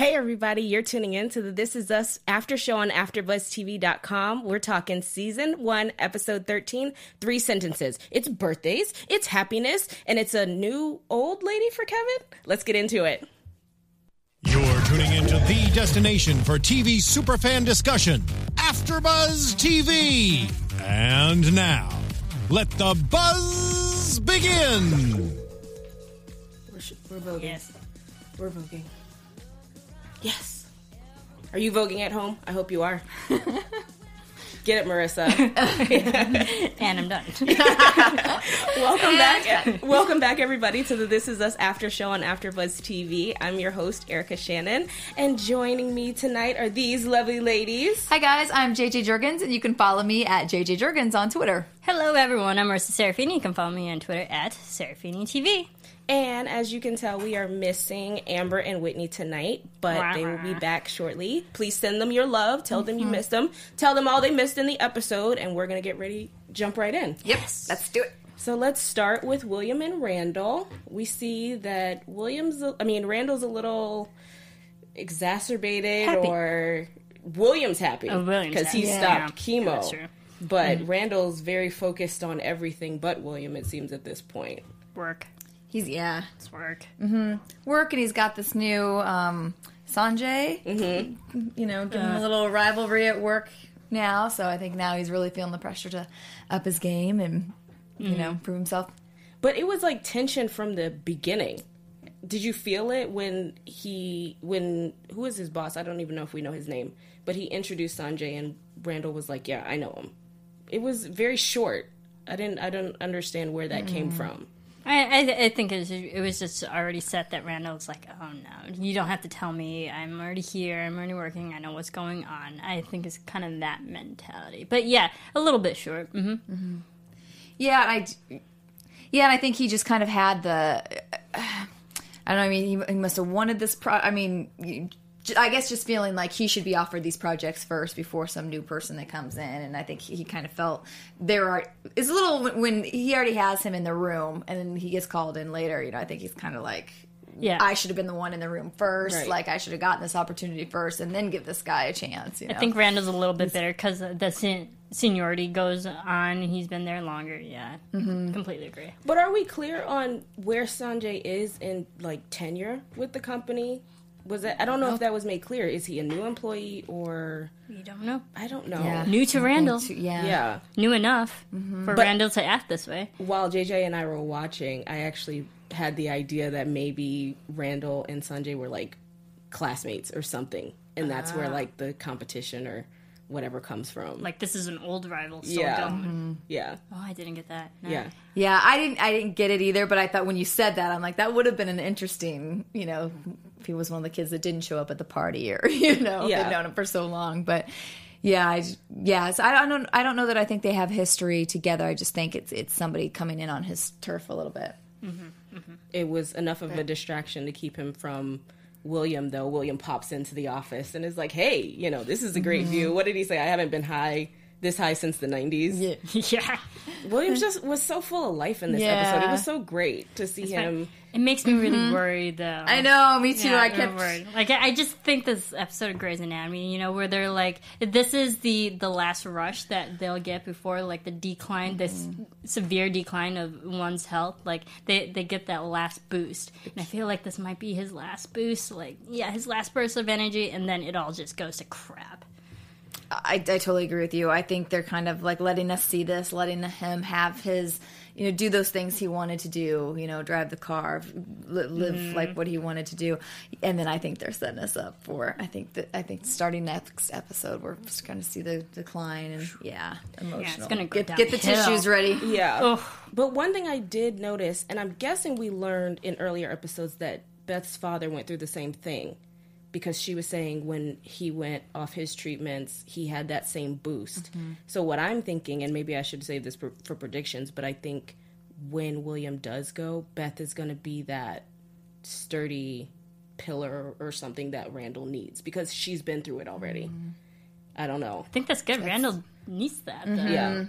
Hey everybody, you're tuning in to the This Is Us after show on AfterBuzzTV.com. We're talking season one, episode 13, three sentences. It's birthdays, it's happiness, and it's a new old lady for Kevin. Let's get into it. You're tuning into the destination for TV superfan discussion, AfterBuzz TV. And now, let the buzz begin. We're, sh- we're voguing. Yes. We're voguing. Yes. Are you voguing at home? I hope you are. Get it, Marissa. And I'm done. Welcome back. Welcome back, everybody, to the This Is Us After Show on AfterBuzz TV. I'm your host, Erica Shannon, and joining me tonight are these lovely ladies. Hi guys, I'm JJ Jurgens, and you can follow me at JJ Jurgens on Twitter. Hello, everyone. I'm Marissa Serafini. You can follow me on Twitter at Serafini TV. And as you can tell, we are missing Amber and Whitney tonight, but they will be back shortly. Please send them your love. Tell them you mm-hmm. missed them. Tell them all they missed in the episode, and we're going to get ready, jump right in. Yep, let's do it. So let's start with William and Randall. We see that William's, I mean, Randall's a little exacerbated, Happy. or William's happy Oh, because he happy. stopped chemo. Yeah, that's true. But mm-hmm. Randall's very focused on everything but William. It seems at this point. Work. He's yeah, It's work. Mm-hmm. Work, and he's got this new um, Sanjay. Mm-hmm. You know, give him a little rivalry at work now. So I think now he's really feeling the pressure to up his game and you know prove himself. But it was like tension from the beginning. Did you feel it when he when who is his boss? I don't even know if we know his name. But he introduced Sanjay and Randall was like, "Yeah, I know him." It was very short. I didn't I don't understand where that came from. I, I, I think it was, it was just already set that Randall's like, oh no, you don't have to tell me. I'm already here. I'm already working. I know what's going on. I think it's kind of that mentality. But yeah, a little bit short. hmm Yeah, and I yeah, and I think he just kind of had the. I don't know. I mean, he, he must have wanted this. Pro- I mean, I guess just feeling like he should be offered these projects first before some new person that comes in, and I think he, he kind of felt there are. It's a little when- when he already has him in the room, and then he gets called in later. You know, I think he's kind of like. Yeah. I should have been the one in the room first. Right. Like I should have gotten this opportunity first, and then give this guy a chance. You know, I think Randall's a little bit bitter because the sen- seniority goes on. He's been there longer. Yeah, mm-hmm. completely agree. But are we clear on where Sanjay is in like tenure with the company? Was that I don't know if that was made clear. Is he a new employee or you don't know. I don't know. Yeah. New to Randall. yeah, Yeah. New enough mm-hmm. for Randall to act this way. while JJ and I were watching, I actually had the idea that maybe Randall and Sanjay were like classmates or something, and that's where ah. like the competition or whatever comes from. Like this is an old rival still Yeah. going. Mm-hmm. yeah, Oh, I didn't get that. No. yeah, Yeah, I didn't. I didn't get it either. But I thought when you said that, I'm like, that would have been an interesting, you know, if he was one of the kids that didn't show up at the party, or you know, Yeah. they'd known him for so long. But yeah, I, yeah. So I don't. I don't know that I think they have history together. I just think it's it's somebody coming in on his turf a little bit. Mm-hmm, mm-hmm. it was enough of a distraction to keep him from. William though William pops into the office and is like, "Hey, you know, this is a great mm-hmm. view." What did he say? I haven't been high this high since the 90s. yeah. William just was so full of life in this Yeah. episode. It was so great to see him. It makes me really worried though. Mm-hmm. I know. Me too. Yeah, I kept. worried. Like I I just think this episode of Grey's Anatomy, you know, where they're like, this is the the last rush that they'll get before like the decline, this Mm-hmm. severe decline of one's health. Like they they get that last boost, and I feel like this might be his last boost. Like yeah, his last burst of energy, and then it all just goes to crap. I, I totally agree with you. I think they're kind of like letting us see this, letting him have his, you know, do those things he wanted to do, you know, drive the car, li- live Mm-hmm. like what he wanted to do. And then I think they're setting us up for, I think that, I think starting next episode, we're just going to see the decline and yeah, emotional. Yeah, it's gonna go get, get the tissues ready. Yeah. Ugh. But one thing I did notice, and I'm guessing we learned in earlier episodes that Beth's father went through the same thing because she was saying when he went off his treatments, he had that same boost. Mm-hmm. So, what I'm thinking, and maybe I should save this for, for predictions, but I think when William does go, Beth is going to be that sturdy pillar or something that Randall needs because she's been through it already. Mm-hmm. I don't know. I think that's good. Randall needs that though. Mm-hmm. Yeah.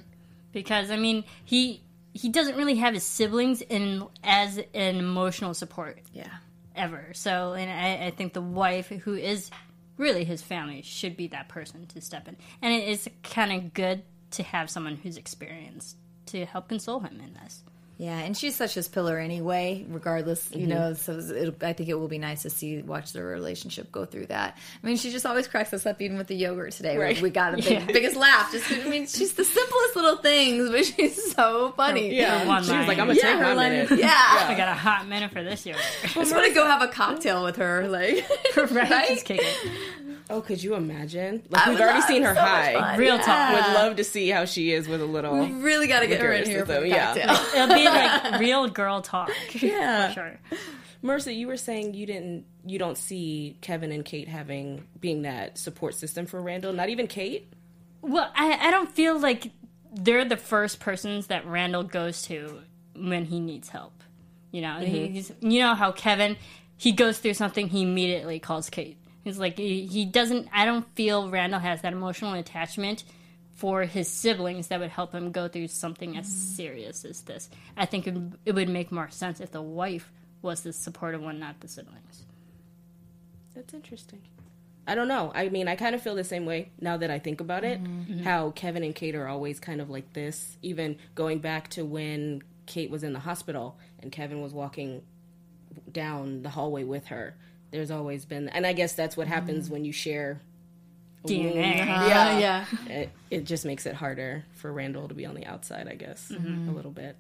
because I mean he he doesn't really have his siblings in as an emotional support. Yeah. Ever. So, and I, I think the wife, who is really his family, should be that person to step in. And it is kind of good to have someone who's experienced to help console him in this. Yeah, and she's such his pillar anyway, regardless, you mm-hmm. know. So it'll, I think it will be nice to see watch their relationship go through that. I mean, she just always cracks us up, even with the yogurt today. where Right. We got a big, Yeah. biggest laugh. Just, I mean, she's the simplest little things, but she's so funny. Yeah, one she was like, "I'm gonna Yeah, take her my line- minute." yeah. I got a hot minute for this year. I just want to go have a cocktail with her, like right? right? Just kick it. Oh, could you imagine? Like I we've already seen her so high. Real Yeah. talk. Would love to see how she is with a little. We really got to get her in here for a Yeah. It'll be like real girl talk. Yeah. For sure. Mercy, you were saying you didn't, you don't see Kevin and Kate having being that support system for Randall. Not even Kate. Well, I, I don't feel like they're the first persons that Randall goes to when he needs help. You know, mm-hmm. he's, you know how Kevin he goes through something, he immediately calls Kate. He's like he, he doesn't. I don't feel Randall has that emotional attachment for his siblings that would help him go through something as mm-hmm. serious as this. I think it, it would make more sense if the wife was the supportive one, not the siblings. That's interesting. I don't know. I mean, I kind of feel the same way now that I think about it. Mm-hmm. Mm-hmm. How Kevin and Kate are always kind of like this. Even going back to when Kate was in the hospital and Kevin was walking down the hallway with her. There's always been, and I guess that's what happens mm-hmm. when you share a DNA. wound. Uh-huh. Yeah, yeah. It, it just makes it harder for Randall to be on the outside, I guess, mm-hmm. a little bit.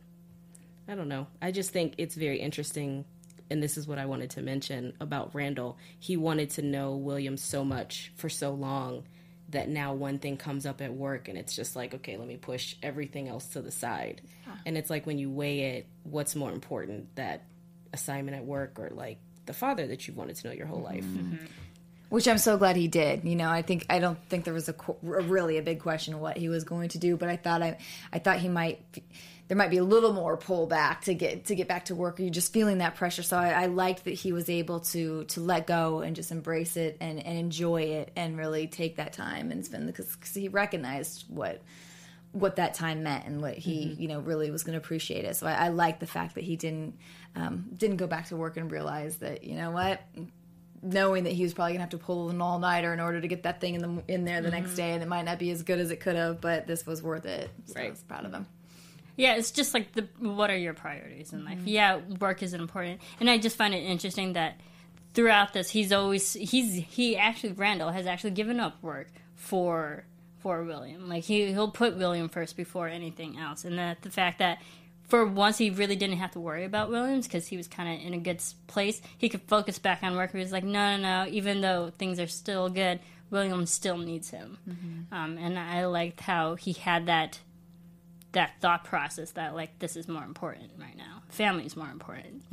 I don't know. I just think it's very interesting, and this is what I wanted to mention about Randall. He wanted to know William so much for so long that now one thing comes up at work, and it's just like, okay, let me push everything else to the side. And it's like when you weigh it, what's more important, that assignment at work or like the father that you've wanted to know your whole life? Mm-hmm. Mm-hmm. Which I'm so glad he did. You know, I think I don't think there was a, a really a big question of what he was going to do, but I thought I I thought he might there might be a little more pullback to get to get back to work. Or you're just feeling that pressure. So I, I liked that he was able to to let go and just embrace it and, and enjoy it and really take that time and spend because he recognized what what that time meant and what he mm-hmm. you know really was going to appreciate it. So I, I like the fact that he didn't um, didn't go back to work and realize that you know what knowing that he was probably gonna have to pull an all nighter in order to get that thing in the in there the next mm-hmm. day, and it might not be as good as it could have, but this was worth it. So I Right. was proud of him. Yeah, it's just like the what are your priorities in life? Mm-hmm. Yeah, work is important, and I just find it interesting that throughout this, he's always he's he actually Randall has actually given up work for for William. Like he he'll put William first before anything else, and that the fact that for once he really didn't have to worry about Williams because he was kind of in a good place. He could focus back on work. He was like, no, no, no. Even though things are still good, William still needs him. Um, and I liked how he had that that thought process that like this is more important right now. Family is more important.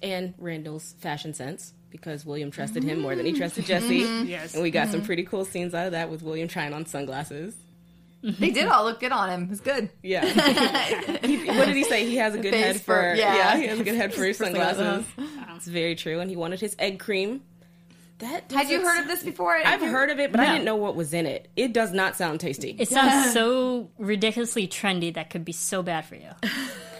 and Randall's fashion sense because William trusted him more than he trusted mm-hmm. Jessie. Mm-hmm. Yes. And we got some mm-hmm. pretty cool scenes out of that with William trying on sunglasses. They did all look good on him. It was good. Yeah. He- what did he say? He has a good Face head for, for- yeah. yeah. he has a good head for his sunglasses. sunglasses. Uh-huh. It's very true. And he wanted his egg cream. That Had you doesn't heard of this before? I've heard of it, but I didn't know what was in it. It does not sound tasty. It sounds so ridiculously trendy that could be so bad for you.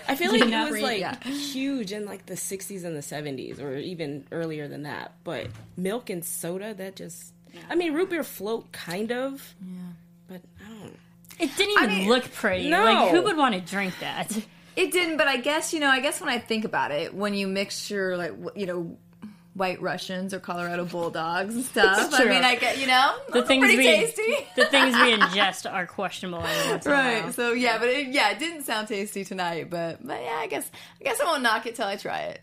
I feel like it was like Yeah. huge in like the 60s and the 70s or even earlier than that. But milk and soda, that just I mean, root beer float kind of. Yeah. But I don't It didn't even mean, look pretty. no. Like who would want to drink that? It didn't, but I guess you know. I guess when I think about it, when you mix your like you know. White Russians or Colorado Bulldogs and stuff. I true. mean, I get you know The things pretty we tasty. the things we ingest are questionable every once in Right. So yeah, but it, yeah, it didn't sound tasty tonight. But but yeah, I guess I guess I won't knock it till I try it.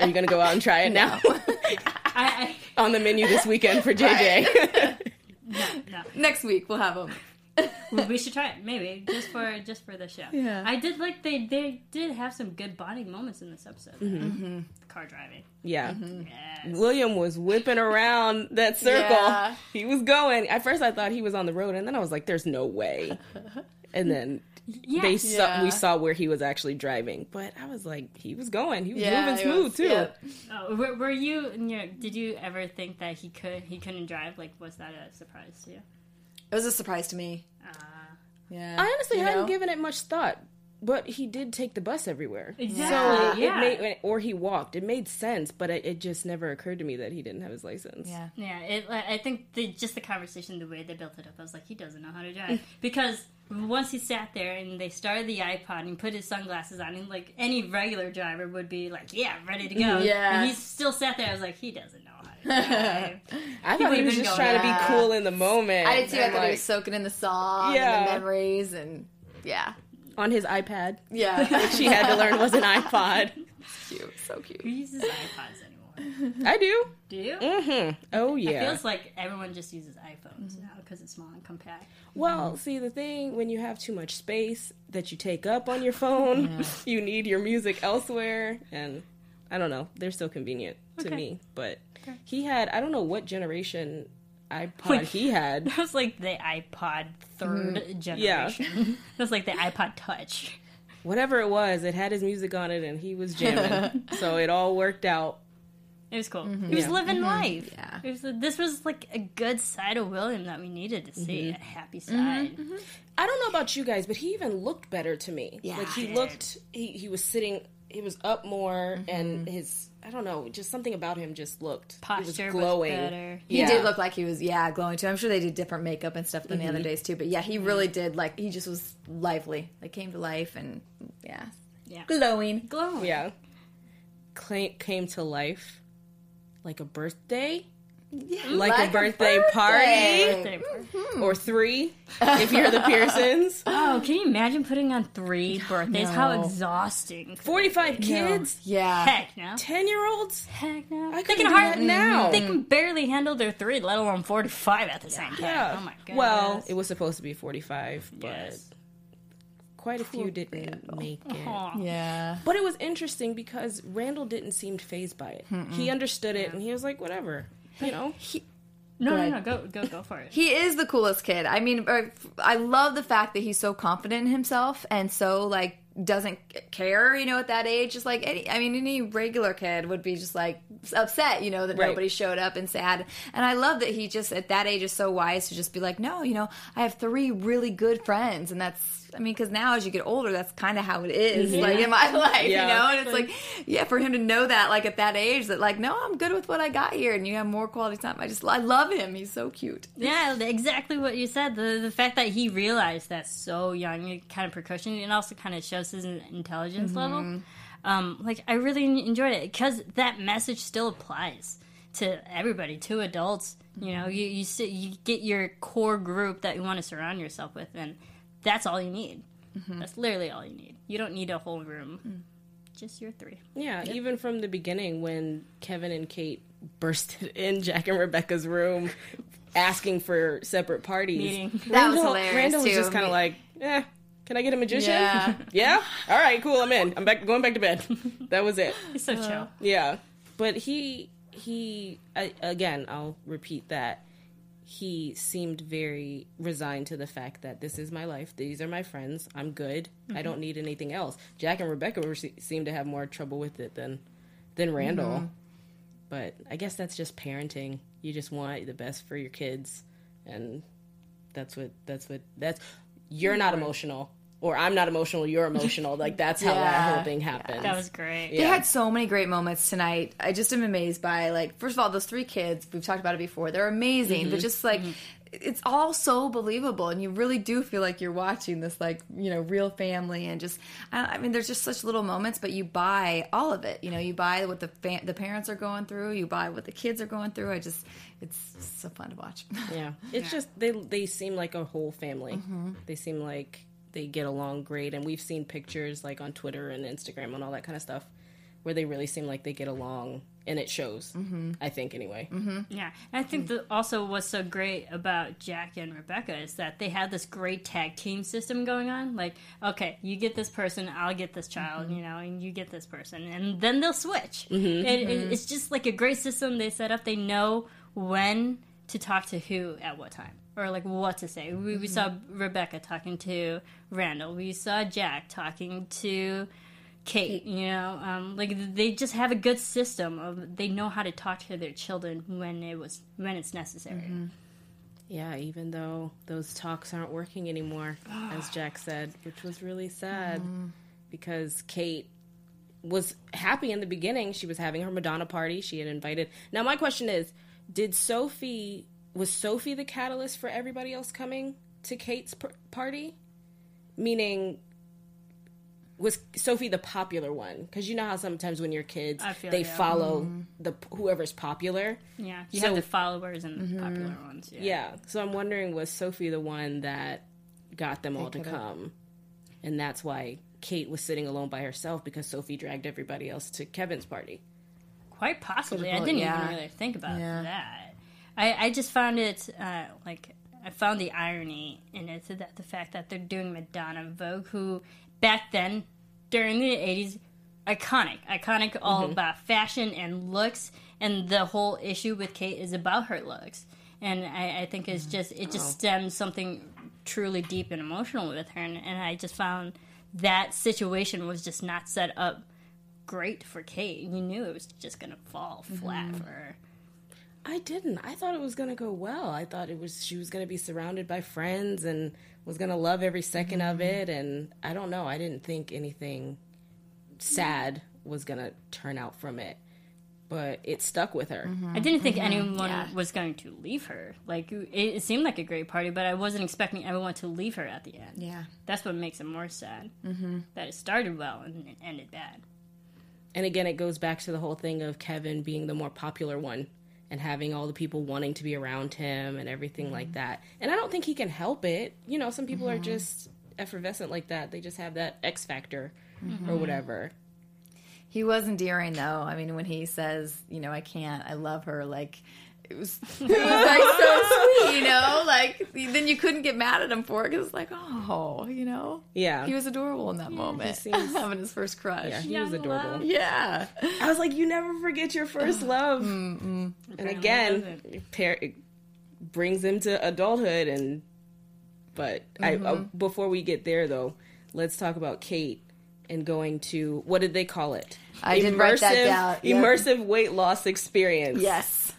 Are you gonna go out and try it now? I, On the menu this weekend for JJ. I no, no. Next week we'll have them. Well, we should try it maybe just for just for the show. Yeah. I did like they they did have some good bonding moments in this episode. Mm-hmm. Car driving. yeah. Yes. William was whipping around that circle. Yeah. He was going. At first, I thought he was on the road, and then I was like, "There's no way." And then Yeah. they saw, Yeah. we saw where he was actually driving, but I was like, he was going. He was Yeah, moving smooth was- too. yeah. Oh, were, were you? you know, did you ever think that he could he couldn't drive? Like, was that a surprise to you? It was a surprise to me. Uh, Yeah. I honestly You hadn't know? given it much thought But he did take the bus everywhere. Exactly, So yeah. it made, or he walked. It made sense, but it, it just never occurred to me that he didn't have his license. Yeah. Yeah, it, I I think the, just the conversation, the way they built it up, I was like, he doesn't know how to drive. because once he sat there and they started the iPod and put his sunglasses on, and like any regular driver would be like, yeah, ready to go. Yeah. And he still sat there. I was like, he doesn't know how to drive. I thought he would've was just going, trying to be cool in the moment. I did too. I and, thought he was soaking in the song Yeah. and the memories and yeah. on his iPad. Yeah. She had to learn was an iPod. cute. So cute. Who uses iPods anymore? I do. Do you? Mm hmm Oh yeah. It feels like everyone just uses iPhones now because it's small and compact. Well, see, the thing when you have too much space that you take up on your phone, you need your music elsewhere, and I don't know. They're still convenient to Okay. me, but he had I don't know what generation iPod Wait. he had. That was like the iPod 3rd mm-hmm. generation. That was like the iPod Touch. Whatever it was, it had his music on it, and he was jamming. so it all worked out. It was cool. Mm-hmm. He was Yeah. living mm-hmm. life. Yeah. Was, this was like a good side of William that we needed to see. A happy side. I don't know about you guys, but he even looked better to me. Yeah. like he He looked. He he was sitting. He was up more, mm-hmm. and his I don't know, just something about him just looked. Posture it was was glowing. better. He Yeah. did look like he was, yeah, glowing too. I'm sure they did different makeup and stuff than the other mm-hmm. days too. But yeah, he really mm-hmm. did. Like he just was lively. Like came to life and yeah, Yeah. glowing. Glowing. Yeah. Cla came to life like a birthday, Yeah, like, a birthday, party mm-hmm. or three if you're the Pearsons. Oh, can you imagine putting on three birthdays? How exhausting. 45 kids, Yeah, Heck no. 10 year olds. Heck no. I they couldn't can do hardly that now. They can barely handle their three, let alone forty-five at the same time. Yeah. Oh my god. Well, it was supposed to be 45, but Yes. quite a few didn't make it. Aw. yeah. But it was interesting because Randall didn't seem phased by it. He understood it and he was like, whatever. You know? He, No, Go no, no. Go, go, go for it. He is the coolest kid. I mean, er, I love the fact that he's so confident in himself and so like doesn't care. You know, at that age, just like any. I mean, any regular kid would be just like upset. You know that Right. nobody showed up and sad. And I love that he just at that age is so wise to just be like, no, you know, I have three really good friends, and that's. I mean, because now as you get older, that's kind of how it is, mm-hmm. like in my life, Yeah. you know. And it's like, yeah, for him to know that, like at that age, that like, no, I'm good with what I got here, and you have more quality time. I just, I love him. He's so cute. Yeah, exactly what you said. The the fact that he realized that so young, it kind of precaution, and also kind of shows his in- intelligence mm-hmm. level. Um, like I really enjoyed it because that message still applies to everybody, to adults. You know, mm-hmm. you you sit, you get your core group that you want to surround yourself with, and that's all you need. Mm-hmm. That's literally all you need. You don't need a whole room. Mm. Just your three. Yeah, even from the beginning when Kevin and Kate bursted in Jack and Rebecca's room asking for separate parties. Meeting. That was Randall- hilarious, Randall was too. just kind of like, eh, can I get a magician? Yeah. yeah? All right, cool, I'm in. I'm back going back to bed. that was it. He's so uh. chill. Yeah. But he he I, again, I'll repeat that. He seemed very resigned to the fact that this is my life. These are my friends. I'm good. I don't mm-hmm. need anything else. Jack and Rebecca were, seem to have more trouble with it than than Randall. Mm-hmm. But I guess that's just parenting. You just want the best for your kids, and that's what that's what that's. You're not emotional, or I'm not emotional. You're emotional. Like that's how that whole thing happens. That was great. They had so many great moments tonight. I just am amazed by like first of all those three kids. We've talked about it before. They're amazing, but mm-hmm. just like mm-hmm. it's all so believable, and you really do feel like you're watching this like you know real family, and just I, I mean there's just such little moments, but you buy all of it. You know, you buy what the fa- the parents are going through, you buy what the kids are going through. I just it's so fun to watch. Yeah, it's just they they seem like a whole family. Mm-hmm. They seem like they get along great, and we've seen pictures like on Twitter and Instagram and all that kind of stuff where they really seem like they get along, and it shows. Mm-hmm. I think anyway. Mm-hmm. Yeah, and I think that also what's so great about Jack and Rebecca is that they have this great tag team system going on. Like, okay, you get this person, I'll get this child, mm-hmm. you know, and you get this person, and then they'll switch. It, it, it's just like a great system they set up. They know when to talk to who at what time. Or like what to say. We, we saw mm-hmm. Rebecca talking to Randall. We saw Jack talking to Kate, you know, um, like they just have a good system of they know how to talk to their children when it was when it's necessary. Mm-hmm. Yeah, even though those talks aren't working anymore, as Jack said, which was really sad mm-hmm. because Kate was happy in the beginning. She was having her Madonna party. She had invited. Now, my question is Did Sophie, was Sophie the catalyst for everybody else coming to Kate's p- party? Meaning, was Sophie the popular one? Because you know how sometimes when you're kids, I feel they yeah. follow the whoever's popular. Yeah, you So- have the followers and the popular ones. Yeah. Yeah. So I'm wondering was Sophie the one that got them all to come? And that's why Kate was sitting alone by herself because Sophie dragged everybody else to Kevin's party. Quite possibly. I didn't yeah. even really think about Yeah. that. I, I just found it uh, like I found the irony in it that the fact that they're doing Madonna Vogue, who back then during the eighties, iconic, iconic, all Mm-hmm. about fashion and looks, and the whole issue with Kate is about her looks, and I, I think it's Mm-hmm. just it Oh. just stems something truly deep and emotional with her, and, and I just found that situation was just not set up great for Kate. You knew it was just gonna fall flat Mm-hmm. for her. I didn't. I thought it was going to go well. I thought it was she was going to be surrounded by friends and was going to love every 2nd of it and I don't know. I didn't think anything sad was going to turn out from it. But it stuck with her. I didn't think anyone Mm-hmm. Yeah. was going to leave her. Like it, it seemed like a great party, but I wasn't expecting everyone to leave her at the end. Yeah. That's what makes it more sad. Mm-hmm. That it started well and it ended bad. And again, it goes back to the whole thing of Kevin being the more popular one and having all the people wanting to be around him and everything mm-hmm. like that. And I don't think he can help it. You know, some people are mm-hmm. just effervescent like that. They just have that X factor mm-hmm. or whatever. He was endearing though. I mean, when he says, you know, I can't, I love her, like it was, it was like so sweet, you know. Like then you couldn't get mad at him for it because it's like, oh, you know, Yeah. he was adorable in that moment, seems- having his first crush. Yeah, Yeah. he was adorable. love. I was like, you never forget your first love. And again, it brings him to adulthood. And but I uh, before we get there though, let's talk about Kate and going to what did they call it? I did write that down, yeah. Immersive weight loss experience. Yes.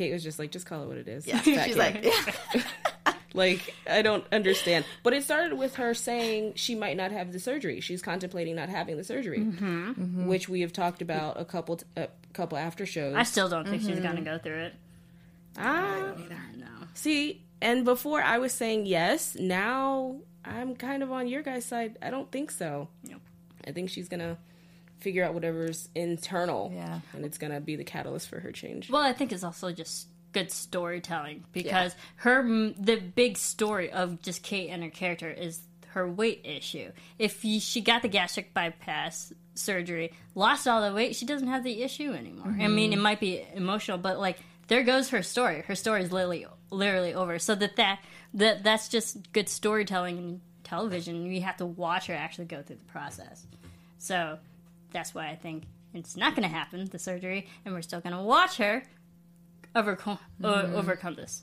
Kate was just like, just call it what it is. Yeah. She's kid. like, yeah. like I don't understand. But it started with her saying she might not have the surgery. She's contemplating not having the surgery, Mm-hmm. which we have talked about a couple t- a couple after shows. I still don't think she's gonna go through it. Ah, No. see, and before I was saying yes. Now I'm kind of on your guys' side. I don't think so. Nope. I think she's gonna figure out whatever's internal, Yeah. and it's gonna be the catalyst for her change. Well, I think it's also just good storytelling because her the big story of just Kate and her character is her weight issue. If she got the gastric bypass surgery, lost all the weight, she doesn't have the issue anymore. I mean, it mm-hmm. might be emotional, but like there goes her story. Her story is literally literally over. So that that that that's just good storytelling in television. You have to watch her actually go through the process. So that's why I think it's not going to happen, the surgery, and we're still going to watch her overcome uh, overcome this.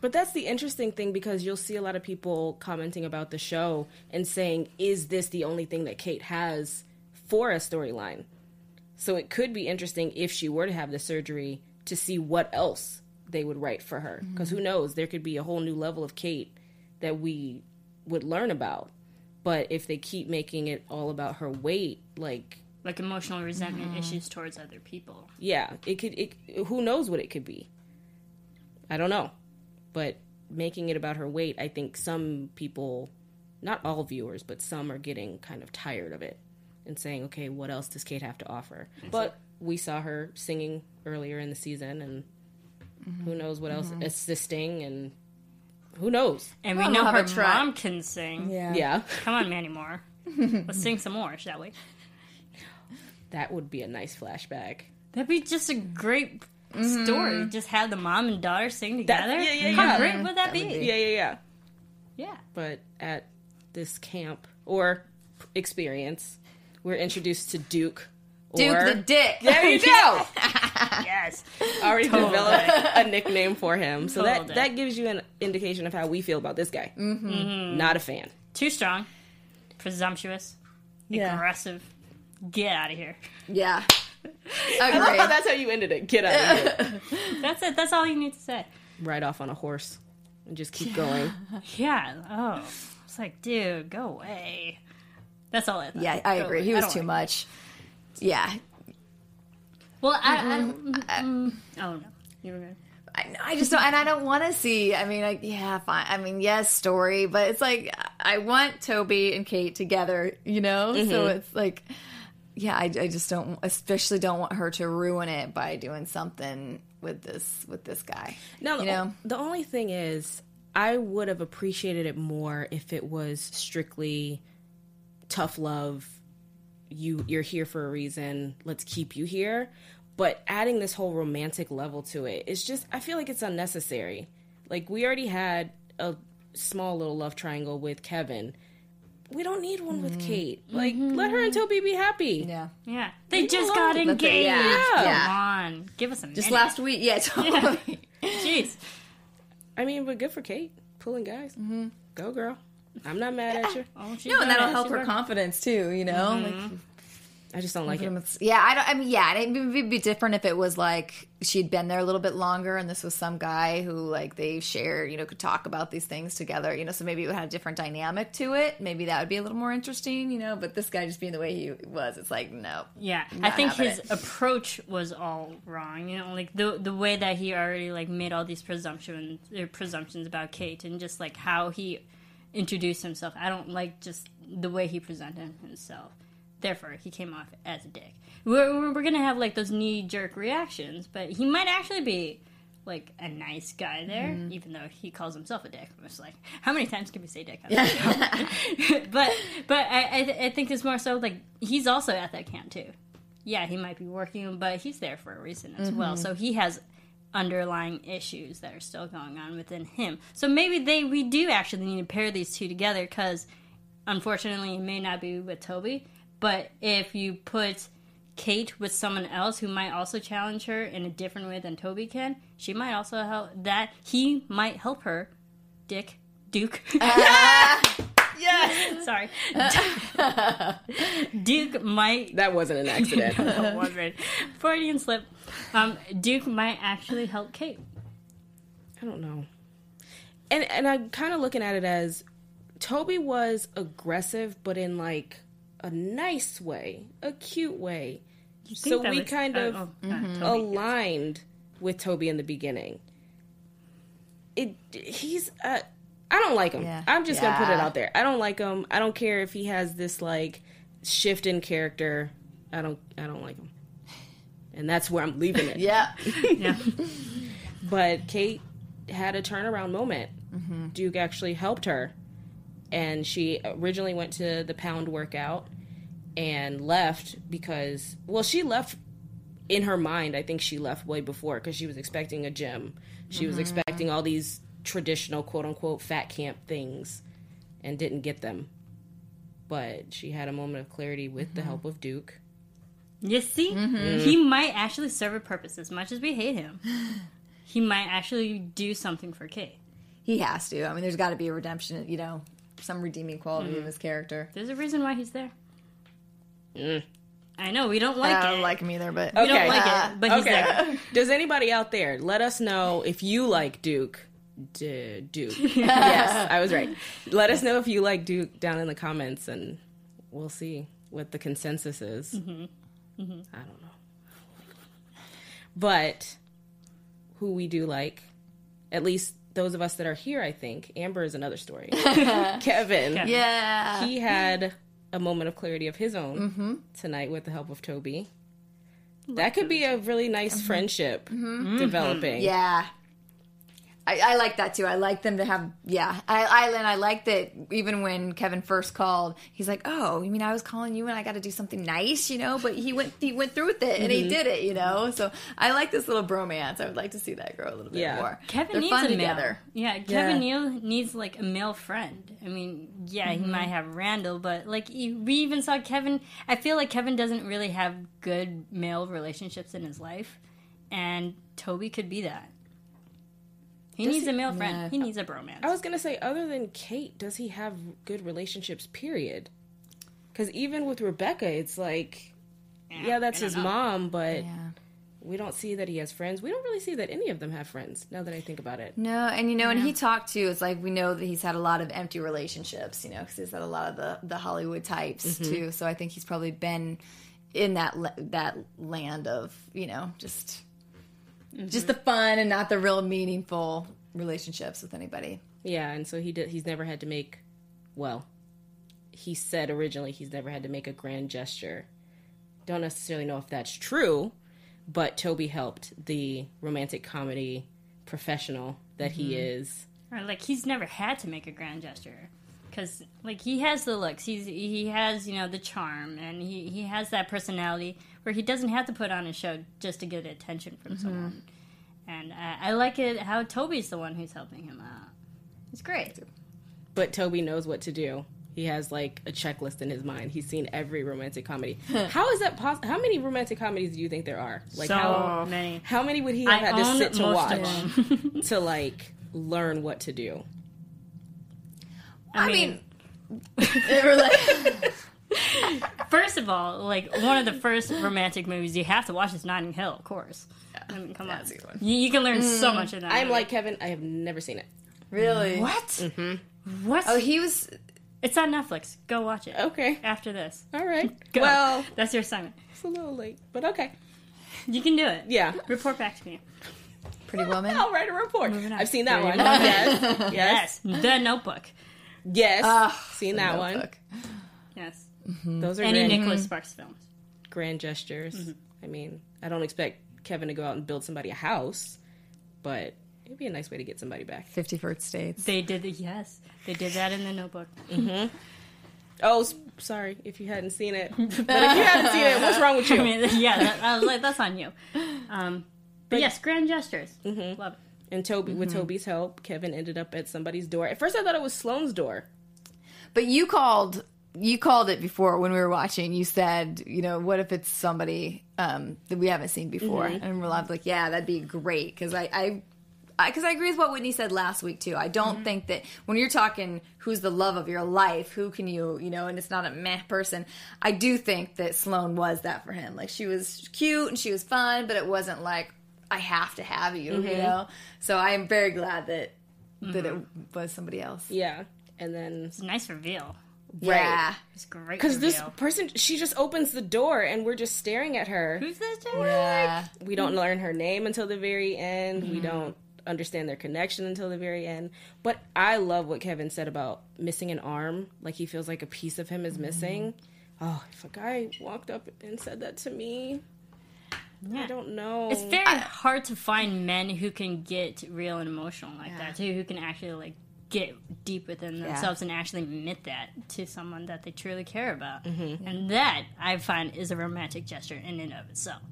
But that's the interesting thing because you'll see a lot of people commenting about the show and saying, is this the only thing that Kate has for a storyline? So it could be interesting if she were to have the surgery to see what else they would write for her. Because who knows? There could be a whole new level of Kate that we would learn about. But if they keep making it all about her weight, like, Like emotional resentment mm-hmm. issues towards other people. yeah, it could, it, who knows what it could be? I don't know. But making it about her weight, I think some people, not all viewers, but some are getting kind of tired of it and saying, okay, what else does Kate have to offer? But we saw her singing earlier in the season, and who knows what else, assisting, and who knows? And we Well, know we'll her have a mom can sing. Yeah. Yeah, Come on, Mandy Moore. Let's sing some more, shall we? That would be a nice flashback. That'd be just a great story. Just have the mom and daughter sing together. yeah, yeah, How yeah. great would that, That be? would be- Yeah, yeah, yeah. Yeah. but at this camp or experience, we're introduced to Duke. Duke or, the Dick. There you go. Yes. Already Total developed a nickname for him, so Total that that gives you an indication of how we feel about this guy. Mm-hmm. Not a fan. Too strong. Presumptuous. Aggressive. Get out of here. Yeah. I love how that's how you ended it. Get out of here. That's it. That's all you need to say. Ride off on a horse. and just keep going. Yeah. Oh, it's like, dude, go away. That's all I thought. Yeah, I Go agree. away. He was too like- much. Yeah, Well, I, I, mm, oh no, you were good. I, I just don't, and I don't want to see. I mean, like, yeah, fine. I mean, yes, story, but it's like I want Toby and Kate together, you know. So it's like, yeah, I, I just don't, especially don't want her to ruin it by doing something with this with this guy. No, you the, know, the only thing is, I would have appreciated it more if it was strictly tough love. You you're here for a reason. Let's keep you here. But adding this whole romantic level to it, it's just I feel like it's unnecessary. Like we already had a small little love triangle with Kevin. We don't need one with mm-hmm. Kate. Mm-hmm. Like let her and Toby be happy. yeah. Yeah, they Leave just it got alone. Let the- engaged. yeah, Come yeah. on, give us a Just minute. last week, yeah, totally. Jeez. I mean, but good for Kate pulling guys. Mm-hmm. Go girl. I'm not mad at you. Oh, she No, and that'll help She her confidence too. You know, like I just don't like it. Yeah, I don't. I mean, yeah, it would be different if it was like she'd been there a little bit longer, and this was some guy who like they shared, you know, could talk about these things together, you know. So maybe it would have a different dynamic to it. Maybe that would be a little more interesting, you know. But this guy just being the way he was, it's like no. Yeah, I think his it. approach was all wrong. You know, like the the way that he already like made all these presumptions or uh, presumptions about Kate, and just like how he introduced himself. I don't like just the way he presented himself. Therefore, he came off as a dick. We're we're, gonna have like those knee jerk reactions, but he might actually be. Like a nice guy there, Mm-hmm. even though he calls himself a dick. I'm just like, how many times can we say dick? But but I I, th- I think it's more so like he's also at that camp too yeah, he might be working, but he's there for a reason as well. Mm-hmm. So he has underlying issues that are still going on within him. So maybe they we do actually need to pair these two together because unfortunately it may not be with Toby, but if you put Kate with someone else who might also challenge her in a different way than Toby can, she might also help that he might help her. Dick Duke. Yeah, Sorry. Duke might That wasn't an accident. one right. Freudian slip. Um, Duke might actually help Kate. I don't know. And and I'm kind of looking at it as Toby was aggressive, but in like a nice way, a cute way. So we was- kind uh, of oh, uh, Toby. aligned with Toby in the beginning. It he's uh, I don't like him. Yeah. I'm just gonna put it out there. I don't like him. I don't care if he has this like shift in character. I don't I don't like him. And that's where I'm leaving it. yeah. Yeah. But Kate had a turnaround moment. Mm-hmm. Duke actually helped her. And she originally went to the pound workout and left because, well, she left in her mind. I think she left way before because she was expecting a gym. She Mm-hmm. was expecting all these traditional quote unquote fat camp things and didn't get them. But she had a moment of clarity with Mm-hmm. the help of Duke. You see, Mm-hmm. he might actually serve a purpose as much as we hate him. He might actually do something for Kate. He has to. I mean, there's got to be a redemption. You know, some redeeming quality Mm-hmm. of his character. There's a reason why he's there. Mm. I know we don't like I don't it. like him either, but we don't Okay. like it, but he's there. Does anybody out there let us know if you like Duke? D- Duke. yes, I was right. Let us know if you like Duke down in the comments, and we'll see what the consensus is. I don't know. But who we do like, at least those of us that are here, I think. Amber is another story. Kevin. yeah. He had a moment of clarity of his own mm-hmm. tonight with the help of Toby. That could be a really nice mm-hmm. friendship mm-hmm. developing. Yeah. I, I like that too. I like them to have, yeah. I, I, and I like that even when Kevin first called, he's like, oh, you mean I was calling you and I got to do something nice, you know? But he went, he went through with it and he mm-hmm. did it, you know? So I like this little bromance. I would like to see that grow a little bit Yeah. more. Kevin They're needs fun a together. male. Yeah, Kevin Neal needs like a male friend. I mean, yeah, he mm-hmm. might have Randall, but like he- we even saw Kevin. I feel like Kevin doesn't really have good male relationships in his life, and Toby could be that. He needs a male friend. Yeah. He needs a bromance. I was gonna say, other than Kate, does he have good relationships? Period. Because even with Rebecca, it's like, yeah, that's his know. mom, but Yeah. We don't see that he has friends. We don't really see that any of them have friends. Now that I think about it, No, and you know, and he talked too. It's like we know that he's had a lot of empty relationships, you know, because he's had a lot of the the Hollywood types mm-hmm. too. So I think he's probably been in that that land of you know just just the mm-hmm. fun and not the real meaningful relationships with anybody. yeah. And so he did. He's never had to make. Well, he said originally he's never had to make a grand gesture. Don't necessarily know if that's true, but Toby helped the romantic comedy professional that he mm-hmm. is. Or like he's never had to make a grand gesture because like he has the looks, he's he has you know the charm, and he he has that personality where he doesn't have to put on a show just to get attention from mm-hmm. someone. And I, I like it how Toby's the one who's helping him out. It's great. but Toby knows what to do. He has like a checklist in his mind. He's seen every romantic comedy. how is that possible? How many romantic comedies do you think there are? Like so how many. how many would he have I had to sit to watch to like learn what to do? I, mean, we're like, First of all, like one of the first romantic movies you have to watch is Notting Hill, of course. Yeah, I mean, come on, a good one. You, you can learn so much in that. I'm movie. like Kevin. I have never seen it. really? what? What? Oh, he was. it's on Netflix. Go watch it. Okay, After this, all right. Go. Well, that's your assignment. it's a little late, but okay. You can do it. Yeah, Report back to me. Pretty Woman. I'll write a report. Moving on. I've seen that Pretty one. Woman. Yes, yes, Yes, The Notebook. yes. Ah, seen that one. Notebook. Yes, Those are any grand, Nicholas Sparks films. grand gestures. Mm-hmm. I mean, I don't expect Kevin to go out and build somebody a house, but it'd be a nice way to get somebody back. Fifty First Dates. They did the yes, they did that in The Notebook. Mm-hmm. Oh, sorry if you hadn't seen it. But if you haven't seen it, what's wrong with you? I mean, yeah, that, I was like, that's on you. Um, but yes, grand gestures. Mm-hmm. Love it. And Toby, with Toby's help, Kevin ended up at somebody's door. At first, I thought it was Sloane's door. But you called you called it before when we were watching. You said, you know, what if it's somebody um, that we haven't seen before? Mm-hmm. And we're like, yeah, that'd be great because I. I because I, agree with what Whitney said last week too. I don't mm-hmm. think that when you're talking who's the love of your life, who can you, you know, and it's not a meh person. I do think that Sloane was that for him. Like she was cute and she was fun, but it wasn't like I have to have you, you mm-hmm. know. So I am very glad that that it was somebody else. Yeah, and then It's a nice reveal. Yeah. It's great. because this person, she just opens the door, and we're just staring at her. who's this? Yeah. We don't hmm. learn her name until the very end. We hmm. don't understand their connection until the very end. But I love what Kevin said about missing an arm. Like he feels like a piece of him is missing. Hmm. Oh, if a guy walked up and said that to me, I don't know. It's very hard to find men who can get real and emotional like that too, who can actually like get deep within themselves and actually admit that to someone that they truly care about. Mm-hmm. And that I find is a romantic gesture in and of itself.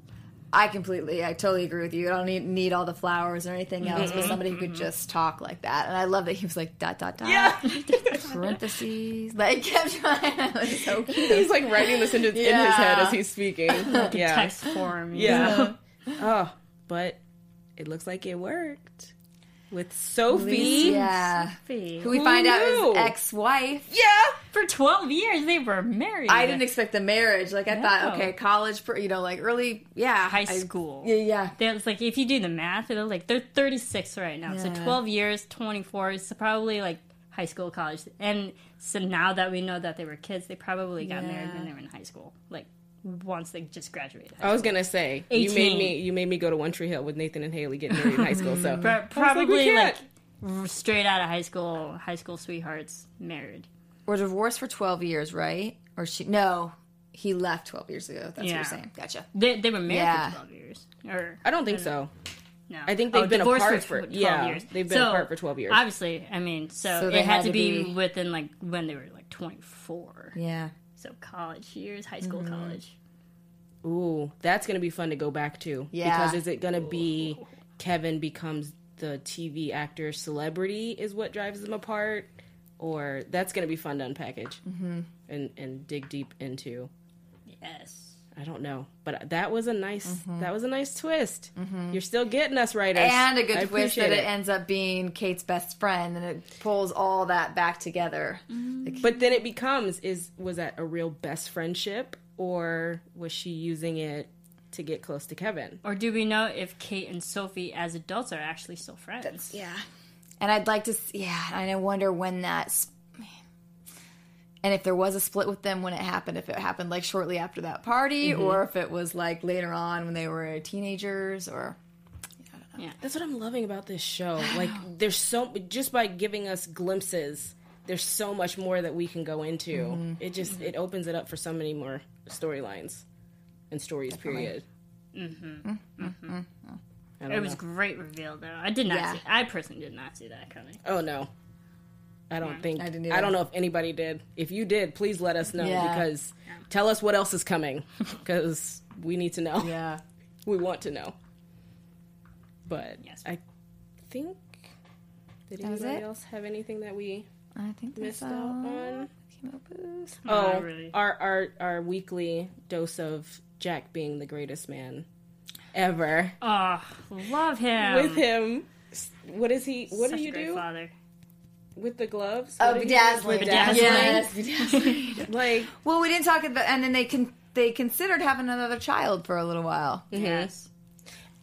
I completely, I totally agree with you. I don't need need all the flowers or anything else, Mm-hmm. but somebody who could just talk like that. And I love that he was like dot dot dot. yeah. Parentheses. Like kept trying. It was so cute. He's like writing this into, in his head as he's speaking. Yeah. Text form. you Yeah. oh, but it looks like it worked with Sophie. Yeah. Fee. Who we Who find out knew? is ex-wife. Yeah. For 12 years they were married. I didn't expect the marriage. Like I No. thought, okay, college, per- you know, like early, yeah, high I- school. yeah, yeah. There's like if you do the math, they're like they're 36 right now. So 12 years, 24 is probably like high school, college. And so now that we know that they were kids, they probably got married when they were in high school. Like once they just graduated. I was gonna say 18. you made me you made me go to One Tree Hill with Nathan and Haley getting married in high school. So mm. Pro- I was like, probably like, straight out of high school, high school sweethearts married. We're divorced for twelve years, right? Or she? No, he left twelve years ago. That's what you're saying. Gotcha. They, they were married Yeah. for 12 years. Or I don't think so. no. I think they've oh, been apart for- 12 yeah, years. they've been apart for 12 years. Obviously, I mean, so, So it had, had to to be, be- within like when they were like 24. Yeah. So college years, high school, Mm-hmm. college. Ooh, that's gonna be fun to go back to. Yeah. Because is it gonna be Kevin becomes the TV actor celebrity is what drives them apart, or that's gonna be fun to unpackage Mm-hmm. and and dig deep into. Yes. I don't know, but that was a nice that was a nice twist. You're still getting us writers, Mm-hmm. And a good I twist that it. ends up being Kate's best friend, and it pulls all that back together. Like, But then it becomes is was that a real best friendship or was she using it to get close to Kevin. Or do we know if Kate and Sophie as adults are actually still friends? Yeah. And I'd like to, s- yeah, and I wonder when that's, and if there was a split with them when it happened, if it happened like shortly after that party, or if it was like later on when they were teenagers, or yeah, That's what I'm loving about this show. Like, there's so just by giving us glimpses, there's so much more that we can go into. It just it opens it up for so many more storylines and stories. Period. Mm-hmm. mm-hmm. I don't It was know. great reveal though. I did not Yeah. see. I personally did not see that coming. Oh no. I don't think I I, didn't either. don't know if anybody did. If you did, please let us know Yeah. because tell us what else is coming because we need to know. yeah, We want to know. But Yes. I think did That anybody else have anything that we I think missed out on? Chemo boost. Not Oh, really. our our our weekly dose of Jack being the greatest man ever. Oh, love him. With him, what is he? What Such do a you great do Father. With the gloves? Oh, What do you bedazzling. Bedazzling. Yes, bedazzling. Like well, we didn't talk about, and then they can they considered having another child for a little while. Yes.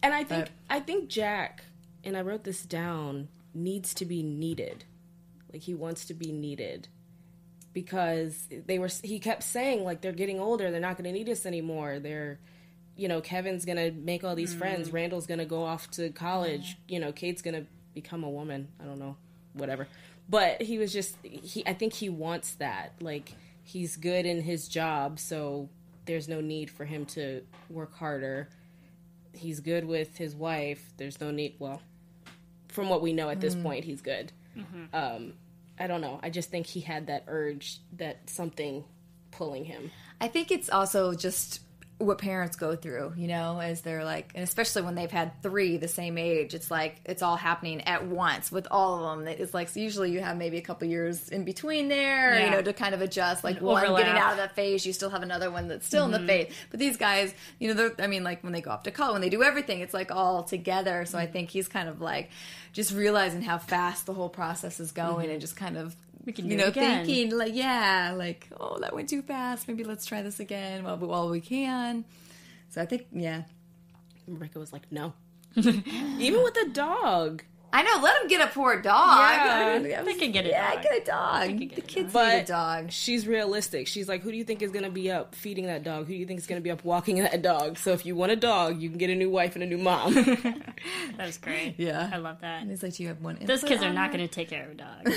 And I think But- I think Jack, and I wrote this down, needs to be needed. Like he wants to be needed because they were. He kept saying like they're getting older, they're not going to need us anymore. They're, you know, Kevin's going to make all these friends. Mm. Randall's going to go off to college. You know, Kate's going to become a woman. I don't know, whatever. But he was just. He. I think he wants that. Like he's good in his job, so there's no need for him to work harder he's good with his wife. There's no need. Well, from what we know at this point, he's good. Um, I don't know. I just think he had that urge, that something pulling him. I think it's also just what parents go through, you know, as they're like, and especially when they've had three the same age, it's like it's all happening at once with all of them. It's like so usually you have maybe a couple years in between there, you know, to kind of adjust. Like one overlap. getting out of that phase, you still have another one that's still in the mm-hmm. phase. But these guys, you know, they're, I mean, like when they go off to college, when they do everything, it's like all together. So I mm. think he's kind of like just realizing how fast the whole process is going mm-hmm. and just kind of. We can you know, thinking like, yeah, like, oh, that went too fast. Maybe let's try this again while, while we can. So I think, yeah. Rebecca was like, no. Even with the dog. I know, let him get a poor dog. Yeah, I they could get a yeah, dog. get a dog. get the a kids dog. need a But- dog. She's realistic. She's like, who do you think is going to be up feeding that dog? Who do you think is going to be up walking that dog? So if you want a dog, you can get a new wife and a new mom. That was great. Yeah. I love that. And it's like, do you have one? Those input kids are not going to take care of a dog.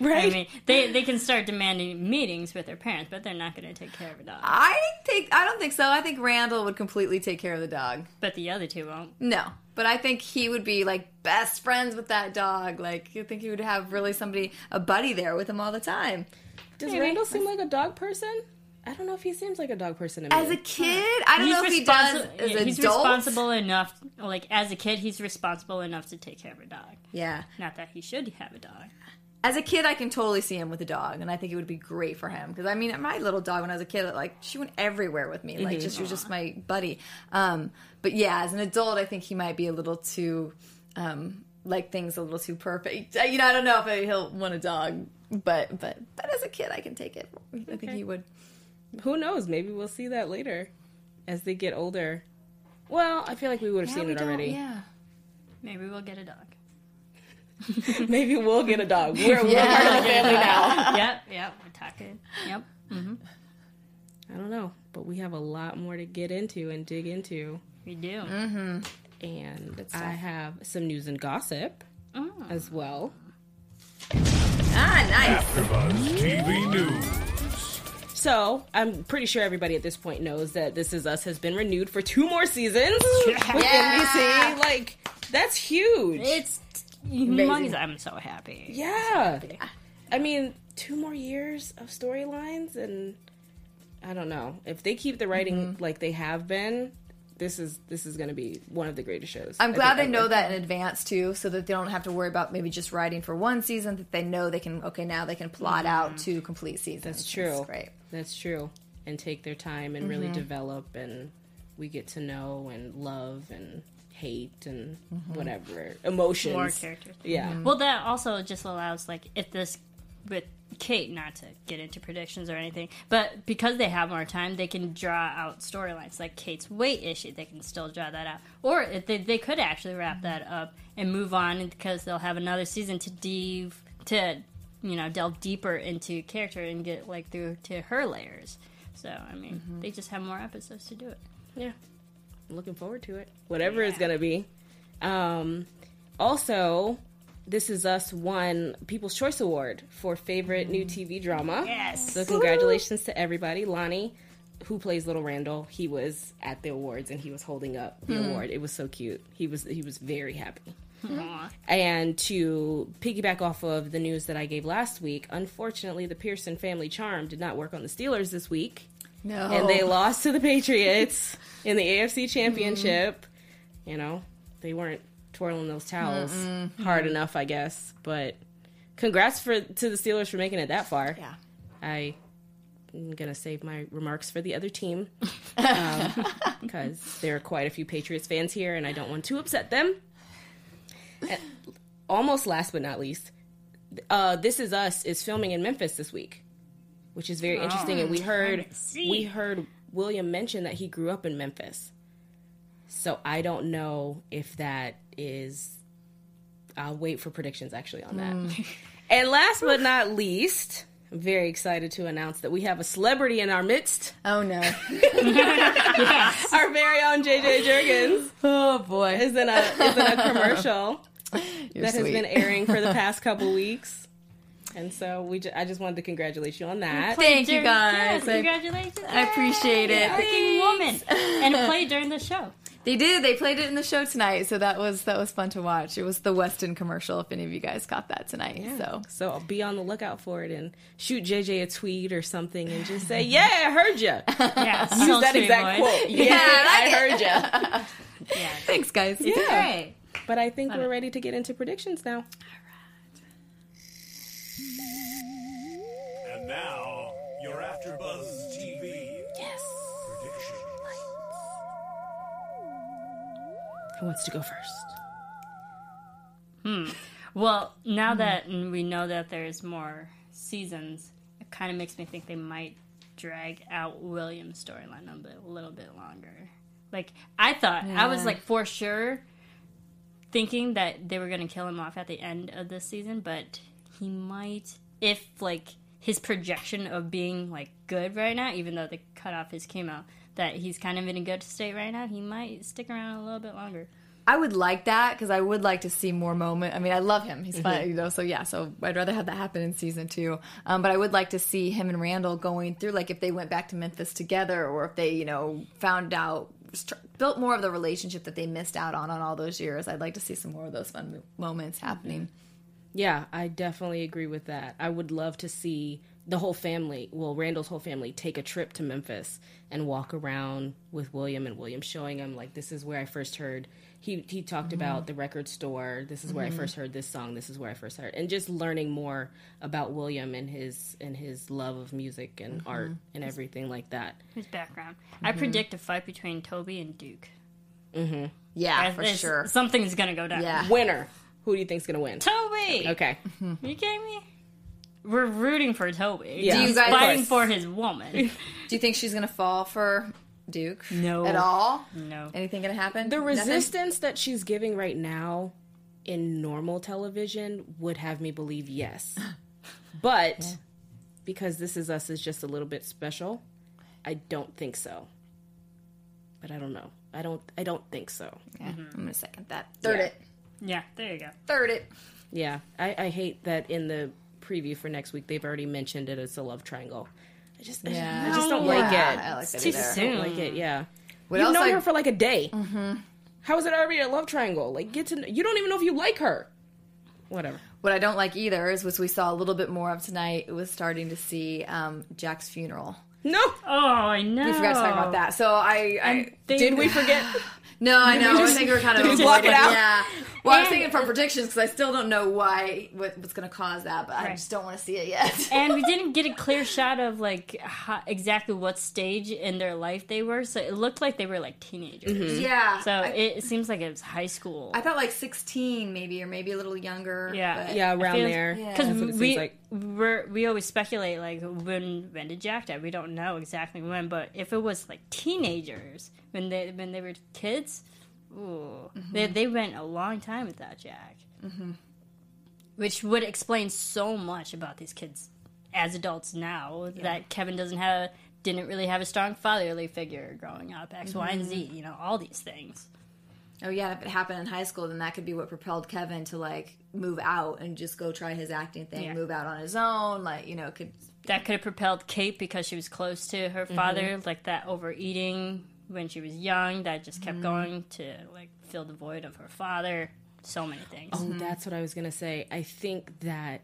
right? I mean, they they can start demanding meetings with their parents, but they're not going to take care of a dog. I think I don't think so. I think Randall would completely take care of the dog. But the other two won't. No, but I think he would be like best friends with that dog. Like, you think he would have really somebody, a buddy there with him all the time. Does Maybe. Randall seem like a dog person? I don't know if he seems like a dog person to me. As a kid, I don't know if he does as yeah, he's adult. responsible enough. Like as a kid, he's responsible enough to take care of a dog. Yeah. Not that he should have a dog. As a kid, I can totally see him with a dog, and I think it would be great for him. Because I mean, my little dog when I was a kid, like she went everywhere with me, like just she was just my buddy. Um, but yeah, as an adult, I think he might be a little too, um, like things a little too perfect. You know, I don't know if he'll want a dog, but but but as a kid, I can take it. I think he would. Who knows? Maybe we'll see that later as they get older. Well, I feel like we would have Yeah, seen it already. Yeah. Maybe we'll get a dog. Maybe we'll get a dog. We're, we're part of the family now. yep, yep. We're talking. Yep. Mm-hmm. I don't know, but we have a lot more to get into and dig into. We do. Mm-hmm. And I have some news and gossip mm. as well. Ah, nice. AfterBuzz TV News. So I'm pretty sure everybody at this point knows that This Is Us has been renewed for two more seasons with NBC. Like that's huge. It's humongous. I'm so happy. yeah. I mean, two more years of storylines, and I don't know if they keep the writing mm-hmm. like they have been. This is this is going to be one of the greatest shows. I'm glad they think, know that in advance too, so that they don't have to worry about maybe just writing for one season. That they know they can. Okay, now they can plot mm-hmm. out two complete seasons. That's true. great. That's true. And take their time and really mm-hmm. develop, and we get to know and love and hate and mm-hmm. whatever emotions. More characters. Yeah. Mm-hmm. Well, that also just allows like if this with Kate, not to get into predictions or anything, but because they have more time, they can draw out storylines like Kate's weight issue. They can still draw that out, or they they could actually wrap mm-hmm. that up and move on because they'll have another season to dive to you know delve deeper into character and get like through to her layers. So I mean, they just have more episodes to do it. Yeah. I'm looking forward to it. Whatever it's going to be. Um, also, This Is Us won People's Choice Award for favorite new TV drama. Yes. So congratulations to everybody. Lonnie, who plays Little Randall, he was at the awards and he was holding up the award. It was so cute. He was he was very happy. Aw. And to piggyback off of the news that I gave last week, unfortunately, the Pearson family charm did not work on the Steelers this week No. and they lost to the Patriots in the AFC Championship. You know, they weren't twirling those towels hard enough, I guess. But congrats for to the Steelers for making it that far. Yeah. I am gonna save my remarks for the other team because there are quite a few Patriots fans here, and I don't want to upset them. And almost last but not least, uh, This Is Us is filming in Memphis this week, which is very oh, interesting. And we heard we heard William mention that he grew up in Memphis. So I don't know if that is. I'll wait for predictions actually on that. Hmm. and last but not least, I'm very excited to announce that we have a celebrity in our midst. Oh no. Our very own JJ Jurgens oh boy. is in a is in a commercial You're that has been airing for the past couple weeks. And so we, ju- I just wanted to congratulate you on that. Thank you guys. I, congratulations. I appreciate it. Freaking woman. And play during the show. They did. They played it in the show tonight, so that was that was fun to watch. It was the Weston commercial. If any of you guys got that tonight, so So I'll be on the lookout for it and shoot JJ a tweet or something and just say, "Yeah, I heard you." Yeah, Use that exact quote. Yeah, I heard you. Yeah. thanks, guys. Yeah. Great. But I think Love we're it. ready to get into predictions now. Who wants to go first? Hmm. Well, now that we know that there's more seasons, it kind of makes me think they might drag out William's storyline a, bit, a little bit longer. Like I thought, I was like for sure thinking that they were going to kill him off at the end of this season, but he might, if like his projection of being like good right now, even though they cut off his chemo, that he's kind of in a good state right now, he might stick around a little bit longer. I would like that because I would like to see more moment. I mean, I love him; he's fun, you know. So yeah, so I'd rather have that happen in season two. Um, but I would like to see him and Randall going through, like if they went back to Memphis together, or if they, you know, found out built more of the relationship that they missed out on on all those years. I'd like to see some more of those fun moments happening. Yeah, I definitely agree with that. I would love to see the whole family, well, Randall's whole family, take a trip to Memphis and walk around with William and William showing him like this is where I first heard. He he talked mm-hmm. about the record store. This is where I mm-hmm. first heard this song. This is where I first heard, and just learning more about William and his and his love of music and mm-hmm. art and everything like that. His background. I predict a fight between Toby and Duke. Mm-hmm. Yeah, I- for sure. Something's gonna go down. Yeah. Winner. Who do you think's gonna win? Toby. Okay. Are you kidding me? We're rooting for Toby. Yeah. Do you guys- fighting for his woman. Do you think she's gonna fall for Duke? No. at all. no. Anything gonna happen? The Nothing? resistance that she's giving right now in normal television would have me believe yes. But because This Is Us is just a little bit special, I don't think so. But I don't know. I don't I don't think so. Yeah, mm-hmm. I'm gonna second that. Third Yeah. it. Yeah, there you go. Third it. Yeah. I, I hate that in the preview for next week they've already mentioned it as a love triangle. I just I, Yeah. I just don't No. like it. I like that too either. I don't soon. like it, yeah. What You've known I- her for like a day. How is it already a love triangle? Like, get to know, you don't even know if you like her. Whatever. What I don't like either is, which we saw a little bit more of tonight, it was starting to see um, Jack's funeral. No. Oh, I know. We forgot to talk about that. So I, I They- Did we forget? no, I know. I think we are kind of did we block it out? Yeah, Well, I was thinking from predictions because I still don't know why what, what's going to cause that, but I just don't want to see it yet. and we didn't get a clear shot of like how, exactly what stage in their life they were. So it looked like they were like teenagers. Mm-hmm. yeah. So I, it, it seems like it was high school. I thought like 16 maybe, or maybe a little younger. Yeah. Yeah, around there. Because That's what it seems we like. We're, we always speculate like when when did Jack die? We don't know exactly when, but if it was like teenagers when they when they were kids, ooh, they they went a long time without Jack, mm-hmm. which would explain so much about these kids as adults now that Kevin doesn't have didn't really have a strong fatherly figure growing up X Y, and Z, you know all these things. Oh yeah, if it happened in high school, then that could be what propelled Kevin to like move out and just go try his acting thing, Yeah. move out on his own. Like you know, could that could have propelled Kate because she was close to her mm-hmm. father, like that overeating when she was young that just kept mm-hmm. going to like fill the void of her father. So many things. Oh, mm-hmm. that's what I was gonna say. I think that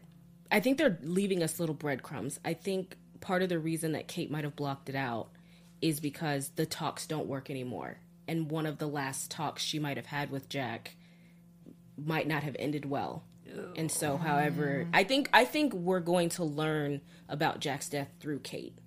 I think they're leaving us little breadcrumbs. I think part of the reason that Kate might have blocked it out is because the talks don't work anymore. And one of the last talks she might have had with Jack might not have ended well. And so, however, I think I think we're going to learn about Jack's death through Kate.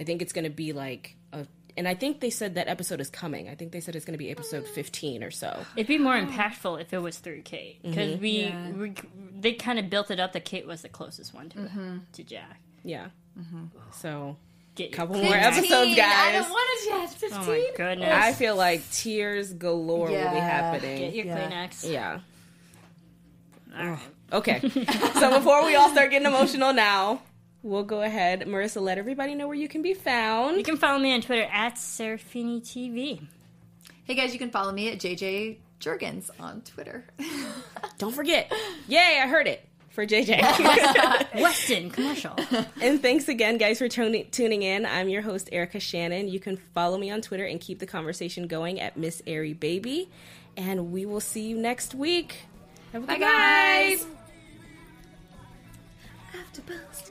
I think it's going to be like a and I think they said that episode is coming. I think they said it's going to be episode mm. 15 or so. It'd be more impactful if it was through Kate because mm-hmm. we, Yeah. we they kind of built it up that Kate was the closest one to mm-hmm. to Jack. Yeah. Mm-hmm. So, Get your couple more episodes, 15, I guys. don't want it yet. 15. Oh my goodness! I feel like tears galore will be Yeah. Get happening. your Yeah. Kleenex. Yeah. All right. Okay. so before we all start getting emotional now, we'll go ahead. Marissa, let everybody know where you can be found. You can follow me on Twitter at Serafini TV. Hey guys, you can follow me at JJ Jurgens on Twitter. Don't forget. Yay, I heard it for JJ. Weston commercial. and thanks again, guys, for tuning tuning in. I'm your host, Erica Shannon. You can follow me on Twitter and keep the conversation going at Miss Airy Baby. And we will see you next week. Have a Bye good night. guys. Afterbuzz.